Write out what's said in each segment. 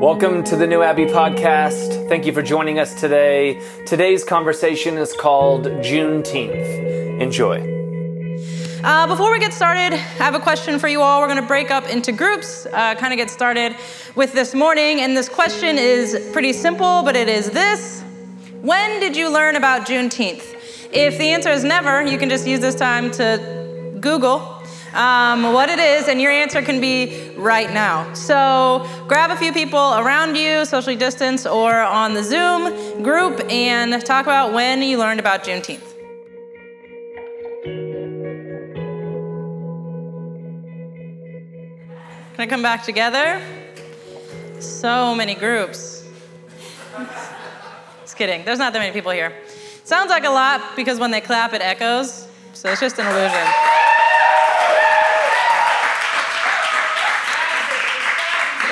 Welcome to the New Abbey podcast. Thank you for joining us today. Today's conversation is called Juneteenth. Enjoy. Uh, before we get started, I have a question for you all. We're going to break up into groups, uh, kind of get started with this morning. And this question is pretty simple, but it is this When did you learn about Juneteenth? If the answer is never, you can just use this time to Google um, what it is, and your answer can be right now. So grab a few people around you, socially distance, or on the Zoom group, and talk about when you learned about Juneteenth. Can I come back together? So many groups. Just kidding. There's not that many people here. Sounds like a lot because when they clap, it echoes. So it's just an illusion.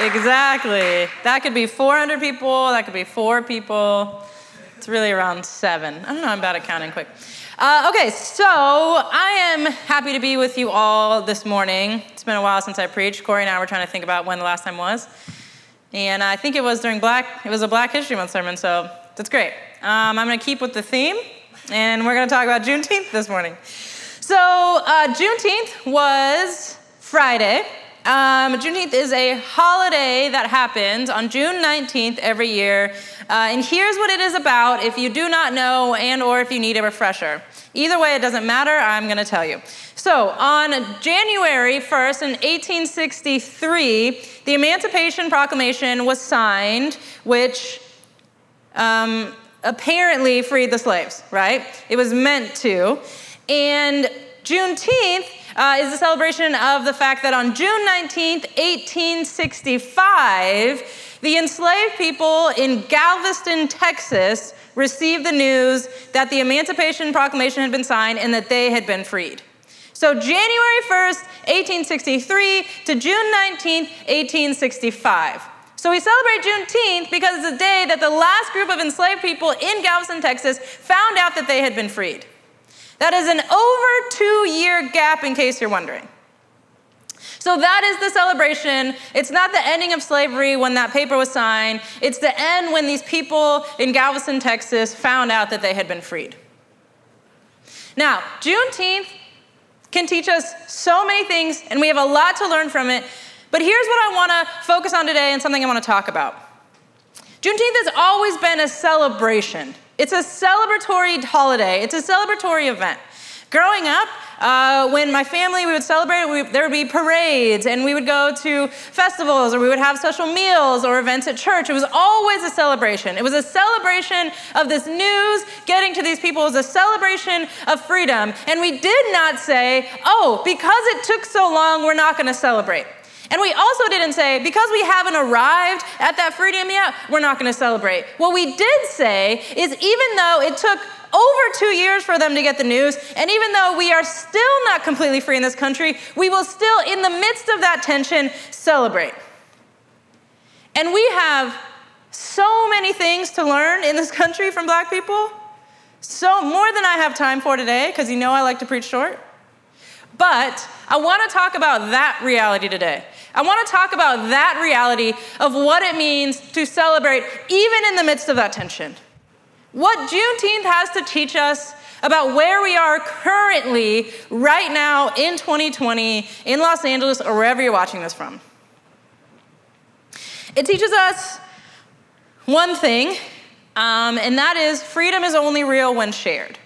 Exactly. That could be 400 people, that could be four people. It's really around seven. I don't know, I'm bad at counting quick. Uh, okay, so I am happy to be with you all this morning. It's been a while since I preached. Corey and I were trying to think about when the last time was. And I think it was during Black, it was a Black History Month sermon, so that's great. Um, I'm gonna keep with the theme, and we're gonna talk about Juneteenth this morning. So, uh, Juneteenth was Friday, um, Juneteenth is a holiday that happens on June 19th every year. Uh, and here's what it is about if you do not know and or if you need a refresher. Either way, it doesn't matter. I'm going to tell you. So, on January 1st in 1863, the Emancipation Proclamation was signed, which um, apparently freed the slaves, right? It was meant to. And Juneteenth uh, is a celebration of the fact that on June 19th, 1865, the enslaved people in Galveston, Texas, received the news that the Emancipation Proclamation had been signed and that they had been freed. So, January 1st, 1863 to June 19th, 1865. So, we celebrate Juneteenth because it's the day that the last group of enslaved people in Galveston, Texas found out that they had been freed. That is an over two year gap, in case you're wondering. So that is the celebration. It's not the ending of slavery when that paper was signed, it's the end when these people in Galveston, Texas found out that they had been freed. Now, Juneteenth can teach us so many things, and we have a lot to learn from it. But here's what I want to focus on today and something I want to talk about. Juneteenth has always been a celebration. It's a celebratory holiday, it's a celebratory event. Growing up, uh, when my family we would celebrate, we, there would be parades, and we would go to festivals, or we would have special meals or events at church. It was always a celebration. It was a celebration of this news getting to these people. It was a celebration of freedom. And we did not say, "Oh, because it took so long, we're not going to celebrate." And we also didn't say, because we haven't arrived at that freedom yet, we're not going to celebrate. What we did say is, even though it took over two years for them to get the news, and even though we are still not completely free in this country, we will still, in the midst of that tension, celebrate. And we have so many things to learn in this country from black people. So, more than I have time for today, because you know I like to preach short. But I want to talk about that reality today. I want to talk about that reality of what it means to celebrate even in the midst of that tension. What Juneteenth has to teach us about where we are currently, right now in 2020, in Los Angeles, or wherever you're watching this from. It teaches us one thing, um, and that is freedom is only real when shared.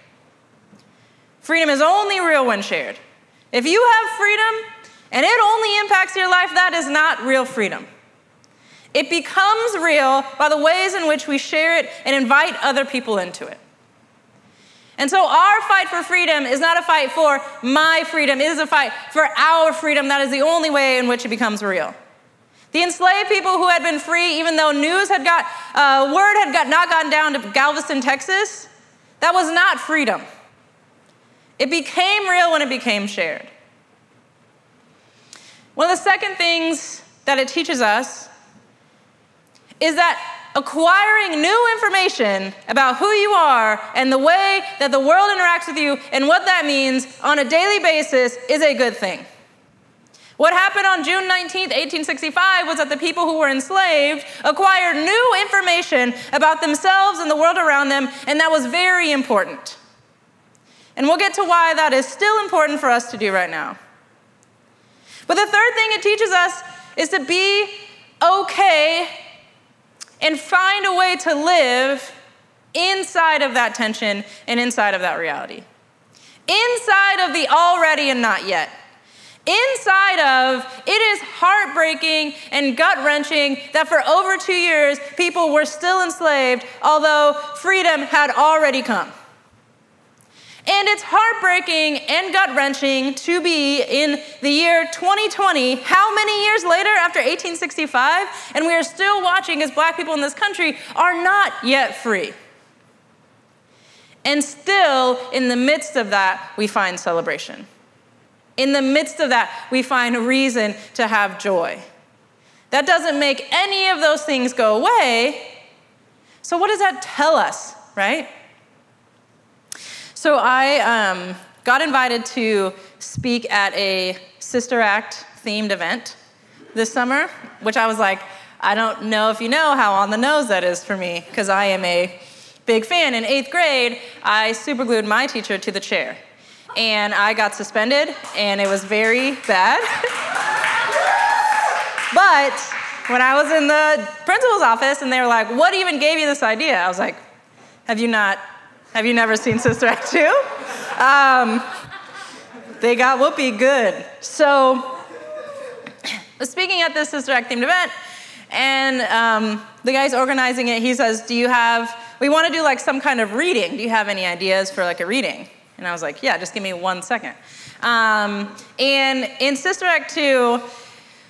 Freedom is only real when shared. If you have freedom, and it only impacts your life, that is not real freedom. It becomes real by the ways in which we share it and invite other people into it. And so, our fight for freedom is not a fight for my freedom, it is a fight for our freedom. That is the only way in which it becomes real. The enslaved people who had been free, even though news had got, uh, word had got, not gotten down to Galveston, Texas, that was not freedom. It became real when it became shared. One of the second things that it teaches us is that acquiring new information about who you are and the way that the world interacts with you and what that means on a daily basis is a good thing. What happened on June 19, 1865 was that the people who were enslaved acquired new information about themselves and the world around them, and that was very important. And we'll get to why that is still important for us to do right now. But the third thing it teaches us is to be okay and find a way to live inside of that tension and inside of that reality. Inside of the already and not yet. Inside of it is heartbreaking and gut wrenching that for over two years people were still enslaved, although freedom had already come. And it's heartbreaking and gut wrenching to be in the year 2020, how many years later after 1865, and we are still watching as black people in this country are not yet free. And still, in the midst of that, we find celebration. In the midst of that, we find a reason to have joy. That doesn't make any of those things go away. So, what does that tell us, right? So I um, got invited to speak at a Sister Act themed event this summer, which I was like, I don't know if you know how on the nose that is for me, because I am a big fan. In eighth grade, I superglued my teacher to the chair, and I got suspended, and it was very bad. but when I was in the principal's office and they were like, What even gave you this idea? I was like, Have you not have you never seen Sister Act 2? Um, they got Whoopi good. So, speaking at this Sister Act themed event, and um, the guy's organizing it, he says, Do you have, we want to do like some kind of reading. Do you have any ideas for like a reading? And I was like, Yeah, just give me one second. Um, and in Sister Act 2,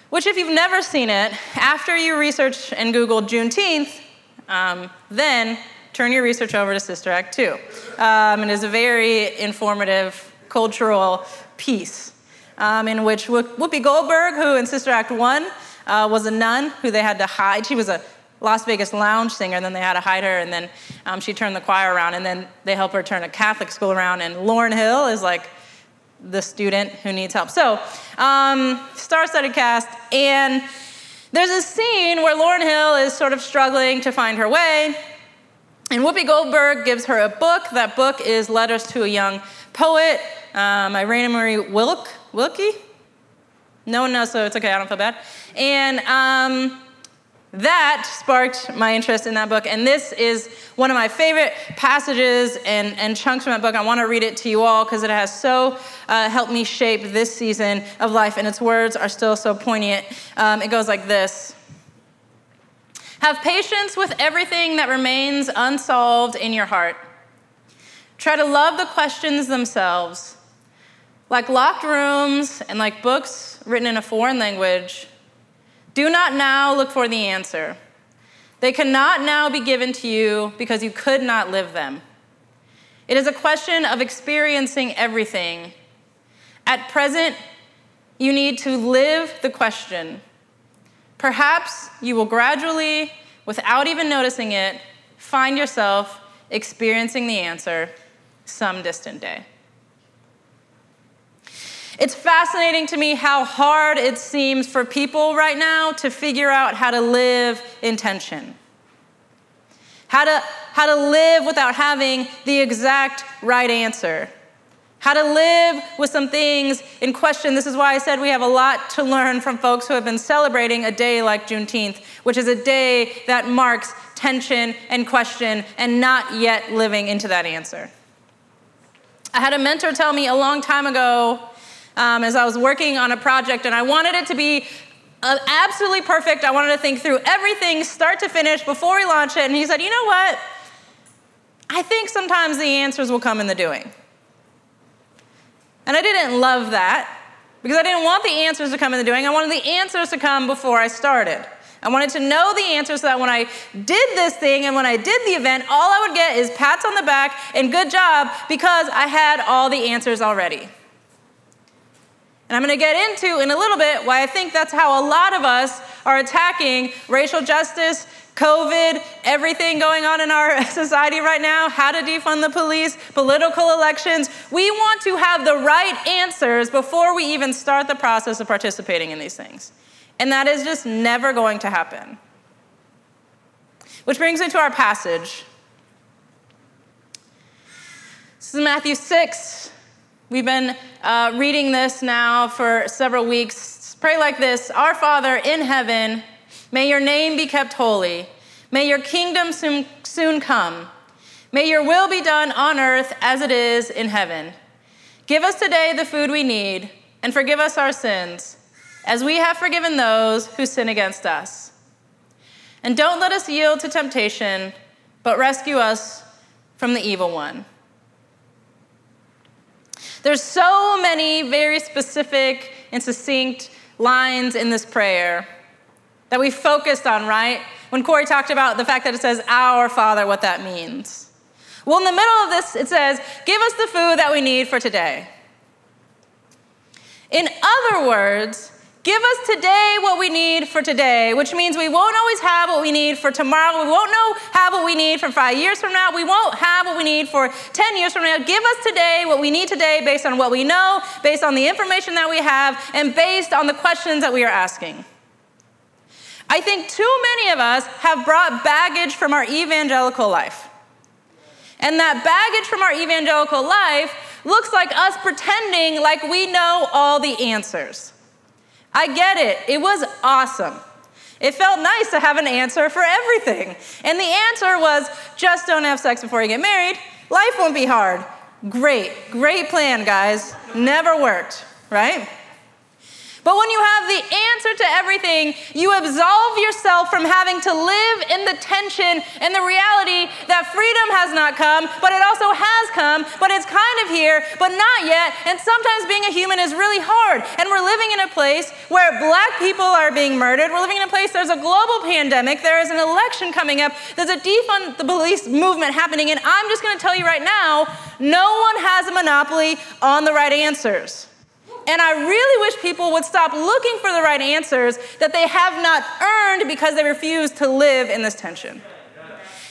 which if you've never seen it, after you research and Google Juneteenth, um, then turn your research over to Sister Act 2. Um, it is a very informative cultural piece um, in which Whoopi Goldberg, who in Sister Act 1 uh, was a nun who they had to hide, she was a Las Vegas lounge singer, and then they had to hide her, and then um, she turned the choir around, and then they help her turn a Catholic school around, and Lauryn Hill is like the student who needs help. So, um, star-studded cast, and there's a scene where Lauryn Hill is sort of struggling to find her way, and Whoopi Goldberg gives her a book. That book is Letters to a Young Poet, um, Irena Marie Wilk, Wilkie? No one knows, so it's okay, I don't feel bad. And um, that sparked my interest in that book. And this is one of my favorite passages and, and chunks from that book. I want to read it to you all because it has so uh, helped me shape this season of life, and its words are still so poignant. Um, it goes like this. Have patience with everything that remains unsolved in your heart. Try to love the questions themselves. Like locked rooms and like books written in a foreign language, do not now look for the answer. They cannot now be given to you because you could not live them. It is a question of experiencing everything. At present, you need to live the question. Perhaps you will gradually, without even noticing it, find yourself experiencing the answer some distant day. It's fascinating to me how hard it seems for people right now to figure out how to live in tension. How to, how to live without having the exact right answer how to live with some things in question. This is why I said we have a lot to learn from folks who have been celebrating a day like Juneteenth, which is a day that marks tension and question and not yet living into that answer. I had a mentor tell me a long time ago um, as I was working on a project, and I wanted it to be uh, absolutely perfect. I wanted to think through everything, start to finish, before we launch it. And he said, You know what? I think sometimes the answers will come in the doing. And I didn't love that because I didn't want the answers to come in the doing. I wanted the answers to come before I started. I wanted to know the answers so that when I did this thing and when I did the event, all I would get is pats on the back and good job because I had all the answers already. And I'm going to get into in a little bit why I think that's how a lot of us are attacking racial justice, COVID, everything going on in our society right now, how to defund the police, political elections. We want to have the right answers before we even start the process of participating in these things. And that is just never going to happen. Which brings me to our passage. This is Matthew 6. We've been uh, reading this now for several weeks. Pray like this Our Father in heaven, May your name be kept holy. May your kingdom soon, soon come. May your will be done on earth as it is in heaven. Give us today the food we need, and forgive us our sins, as we have forgiven those who sin against us. And don't let us yield to temptation, but rescue us from the evil one. There's so many very specific and succinct lines in this prayer that we focused on, right? When Corey talked about the fact that it says, Our Father, what that means. Well, in the middle of this, it says, Give us the food that we need for today. In other words, Give us today what we need for today, which means we won't always have what we need for tomorrow. We won't know have what we need for five years from now. We won't have what we need for 10 years from now. Give us today what we need today based on what we know, based on the information that we have, and based on the questions that we are asking. I think too many of us have brought baggage from our evangelical life. And that baggage from our evangelical life looks like us pretending like we know all the answers. I get it, it was awesome. It felt nice to have an answer for everything. And the answer was just don't have sex before you get married. Life won't be hard. Great, great plan, guys. Never worked, right? But when you have the answer to everything, you absolve yourself from having to live in the tension and the reality that freedom has not come, but it also has come, but it's kind of here, but not yet. And sometimes being a human is really hard. And we're living in a place where black people are being murdered. We're living in a place, there's a global pandemic, there is an election coming up, there's a defund the police movement happening. And I'm just going to tell you right now no one has a monopoly on the right answers. And I really wish people would stop looking for the right answers that they have not earned because they refuse to live in this tension.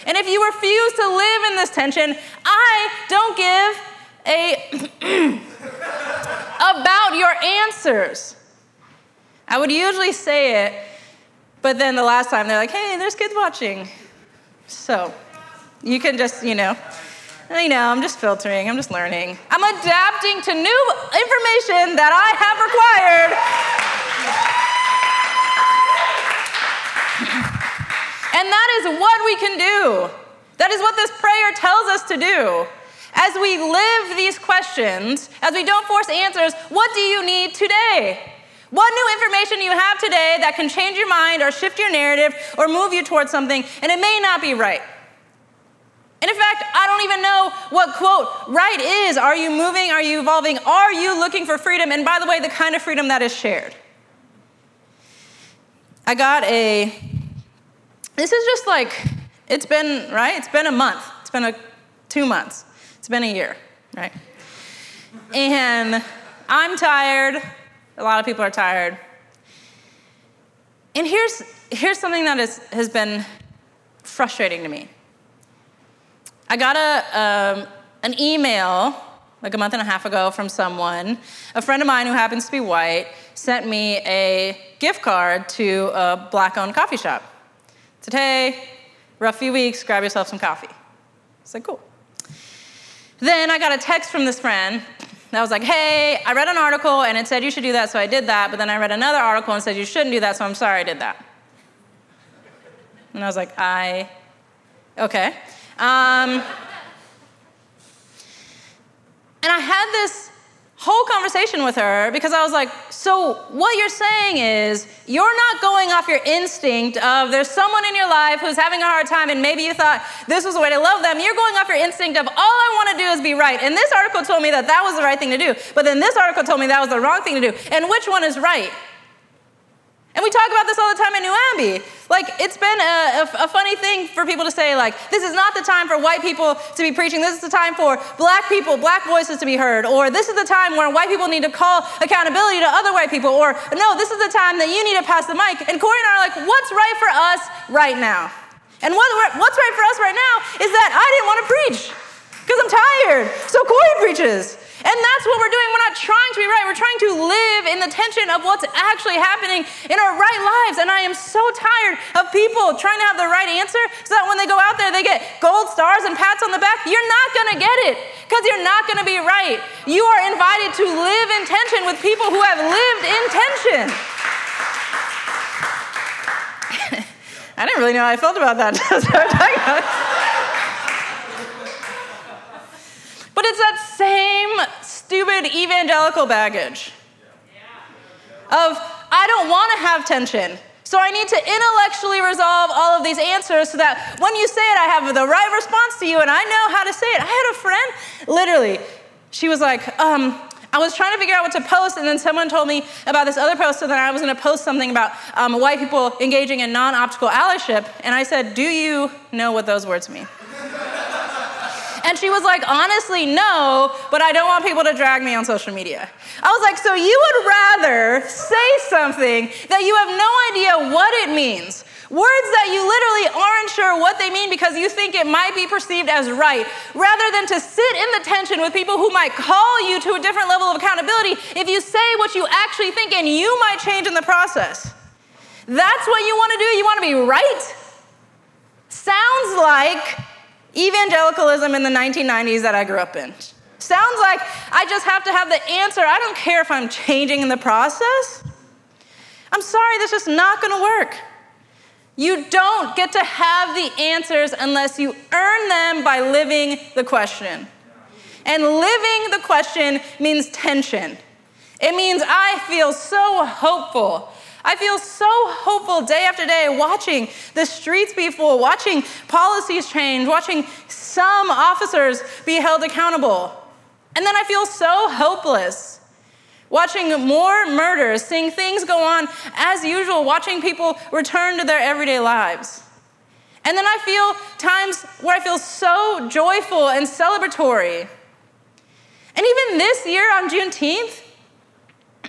And if you refuse to live in this tension, I don't give a about your answers. I would usually say it, but then the last time they're like, hey, there's kids watching. So you can just, you know, I know, I'm just filtering, I'm just learning. I'm adapting to new information that I have required. and that is what we can do. That is what this prayer tells us to do. As we live these questions, as we don't force answers, what do you need today? What new information do you have today that can change your mind or shift your narrative or move you towards something? And it may not be right. And in fact, I don't even know what quote right is. Are you moving? Are you evolving? Are you looking for freedom? And by the way, the kind of freedom that is shared. I got a, this is just like, it's been, right? It's been a month. It's been a, two months. It's been a year, right? And I'm tired. A lot of people are tired. And here's, here's something that is, has been frustrating to me. I got a, um, an email like a month and a half ago from someone, a friend of mine who happens to be white, sent me a gift card to a black owned coffee shop. Hey, rough few weeks, grab yourself some coffee. I said, cool. Then I got a text from this friend that was like, hey, I read an article and it said you should do that, so I did that, but then I read another article and said you shouldn't do that, so I'm sorry I did that. And I was like, I, okay. Um, and I had this whole conversation with her because I was like, so what you're saying is you're not going off your instinct of there's someone in your life who's having a hard time and maybe you thought this was the way to love them. You're going off your instinct of all I want to do is be right. And this article told me that that was the right thing to do. But then this article told me that was the wrong thing to do. And which one is right? And we talk about this all the time in New Abbey. Like, it's been a, a, a, funny thing for people to say, like, this is not the time for white people to be preaching. This is the time for black people, black voices to be heard. Or this is the time where white people need to call accountability to other white people. Or no, this is the time that you need to pass the mic. And Corey and I are like, what's right for us right now? And what, what's right for us right now is that I didn't want to preach because I'm tired. So Corey preaches. And that's what we're doing. We're not trying to be right. We're trying to live in the tension of what's actually happening in our right lives. And I am so tired of people trying to have the right answer so that when they go out there, they get gold stars and pats on the back. You're not going to get it because you're not going to be right. You are invited to live in tension with people who have lived in tension. I didn't really know how I felt about that. it's that same stupid evangelical baggage of, I don't want to have tension. So I need to intellectually resolve all of these answers so that when you say it, I have the right response to you and I know how to say it. I had a friend, literally, she was like, um, I was trying to figure out what to post, and then someone told me about this other post, so then I was going to post something about um, white people engaging in non optical allyship. And I said, Do you know what those words mean? And she was like, honestly, no, but I don't want people to drag me on social media. I was like, so you would rather say something that you have no idea what it means, words that you literally aren't sure what they mean because you think it might be perceived as right, rather than to sit in the tension with people who might call you to a different level of accountability if you say what you actually think and you might change in the process. That's what you want to do. You want to be right. Sounds like evangelicalism in the 1990s that I grew up in. Sounds like I just have to have the answer. I don't care if I'm changing in the process. I'm sorry, that's just not going to work. You don't get to have the answers unless you earn them by living the question. And living the question means tension. It means I feel so hopeful I feel so hopeful day after day watching the streets be full, watching policies change, watching some officers be held accountable. And then I feel so hopeless watching more murders, seeing things go on as usual, watching people return to their everyday lives. And then I feel times where I feel so joyful and celebratory. And even this year on Juneteenth,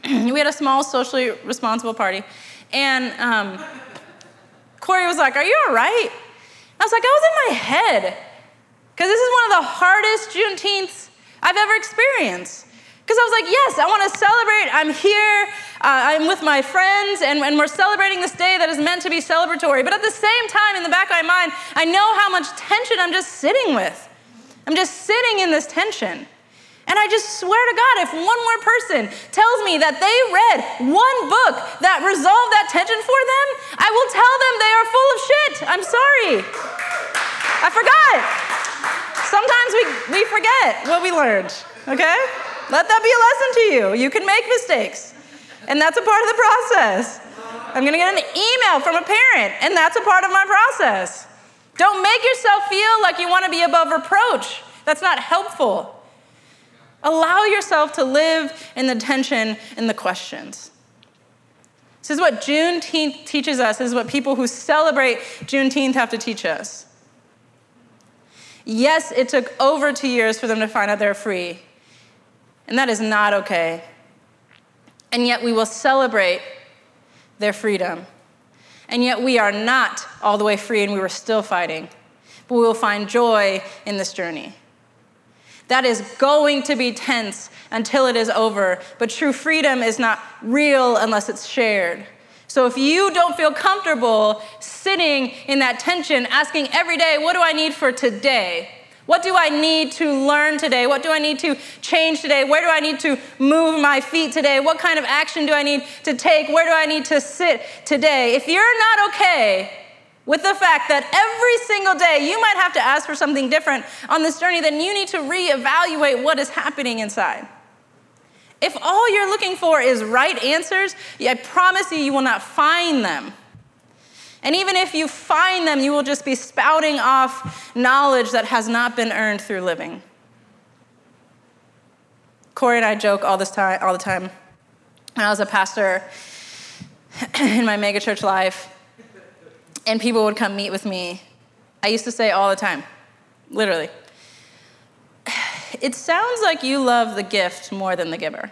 we had a small socially responsible party, and um, Corey was like, Are you all right? I was like, I was in my head. Because this is one of the hardest Juneteenths I've ever experienced. Because I was like, yes, I want to celebrate. I'm here. Uh, I'm with my friends, and, and we're celebrating this day that is meant to be celebratory. But at the same time, in the back of my mind, I know how much tension I'm just sitting with. I'm just sitting in this tension. And I just swear to God, if one more person tells me that they read one book that resolved that tension for them, I will tell them they are full of shit. I'm sorry. I forgot. Sometimes we, we forget what we learned, okay? Let that be a lesson to you. You can make mistakes, and that's a part of the process. I'm gonna get an email from a parent, and that's a part of my process. Don't make yourself feel like you wanna be above reproach. That's not helpful. Allow yourself to live in the tension and the questions. This is what Juneteenth teaches us. This is what people who celebrate Juneteenth have to teach us. Yes, it took over two years for them to find out they're free, and that is not okay. And yet we will celebrate their freedom. And yet we are not all the way free and we were still fighting. But we will find joy in this journey. That is going to be tense until it is over. But true freedom is not real unless it's shared. So if you don't feel comfortable sitting in that tension, asking every day, what do I need for today? What do I need to learn today? What do I need to change today? Where do I need to move my feet today? What kind of action do I need to take? Where do I need to sit today? If you're not okay with the fact that every single day you might have to ask for something different on this journey, then you need to reevaluate what is happening inside. If all you're looking for is right answers, I promise you, you will not find them. And even if you find them, you will just be spouting off knowledge that has not been earned through living. Corey and I joke all this time, all the time. When I was a pastor in my megachurch life, and people would come meet with me, I used to say all the time, literally, it sounds like you love the gift more than the giver.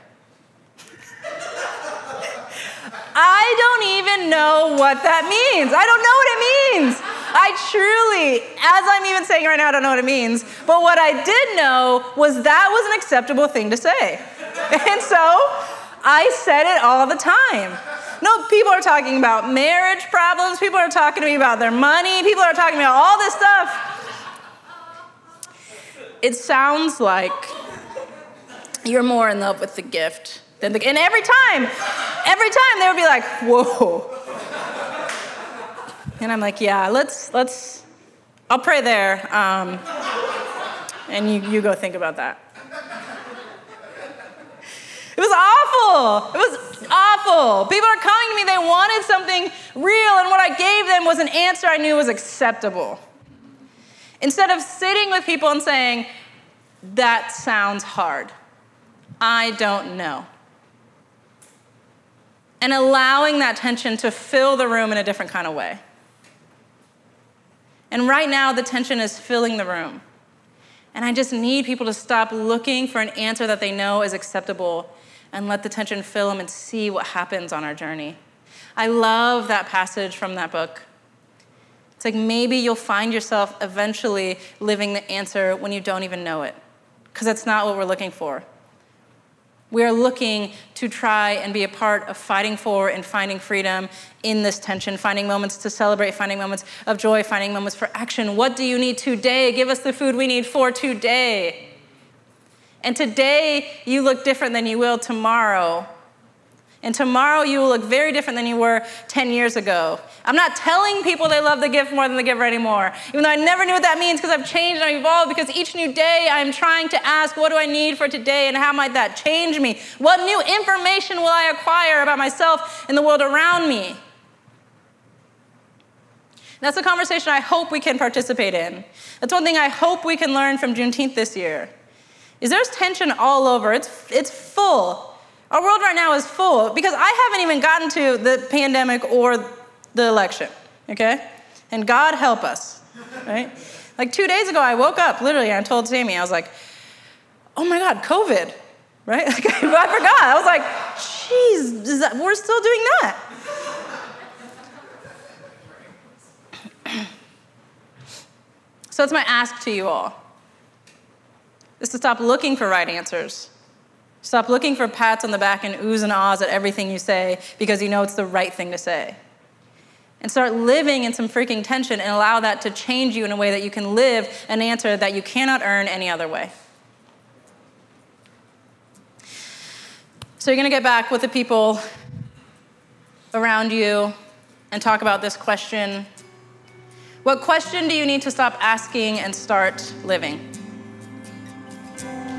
I don't even know what that means. I don't know what it means. I truly, as I'm even saying right now, I don't know what it means. But what I did know was that was an acceptable thing to say. And so I said it all the time. No, people are talking about marriage problems. People are talking to me about their money. People are talking about all this stuff. It sounds like you're more in love with the gift than the. And every time, every time they would be like, "Whoa." And I'm like, yeah, let's, let's, I'll pray there. Um, and you, you go think about that. It was awful. It was awful. People are coming to me, they wanted something real, and what I gave them was an answer I knew was acceptable. Instead of sitting with people and saying, that sounds hard, I don't know. And allowing that tension to fill the room in a different kind of way. And right now, the tension is filling the room. And I just need people to stop looking for an answer that they know is acceptable and let the tension fill them and see what happens on our journey. I love that passage from that book. It's like maybe you'll find yourself eventually living the answer when you don't even know it, because that's not what we're looking for. We are looking to try and be a part of fighting for and finding freedom in this tension, finding moments to celebrate, finding moments of joy, finding moments for action. What do you need today? Give us the food we need for today. And today, you look different than you will tomorrow. And tomorrow you will look very different than you were 10 years ago. I'm not telling people they love the gift more than the giver anymore, even though I never knew what that means because I've changed and I've evolved. Because each new day I'm trying to ask, what do I need for today and how might that change me? What new information will I acquire about myself and the world around me? That's a conversation I hope we can participate in. That's one thing I hope we can learn from Juneteenth this year. Is there's tension all over. It's, it's full our world right now is full because I haven't even gotten to the pandemic or the election, okay? And God help us, right? Like two days ago, I woke up literally and I told Sammy, I was like, oh my God, COVID, right? Like, I forgot. I was like, jeez, that, we're still doing that. so that's my ask to you all is to stop looking for right answers Stop looking for pats on the back and oohs and ahs at everything you say because you know it's the right thing to say. And start living in some freaking tension and allow that to change you in a way that you can live an answer that you cannot earn any other way. So you're going to get back with the people around you and talk about this question. What question do you need to stop asking and start living?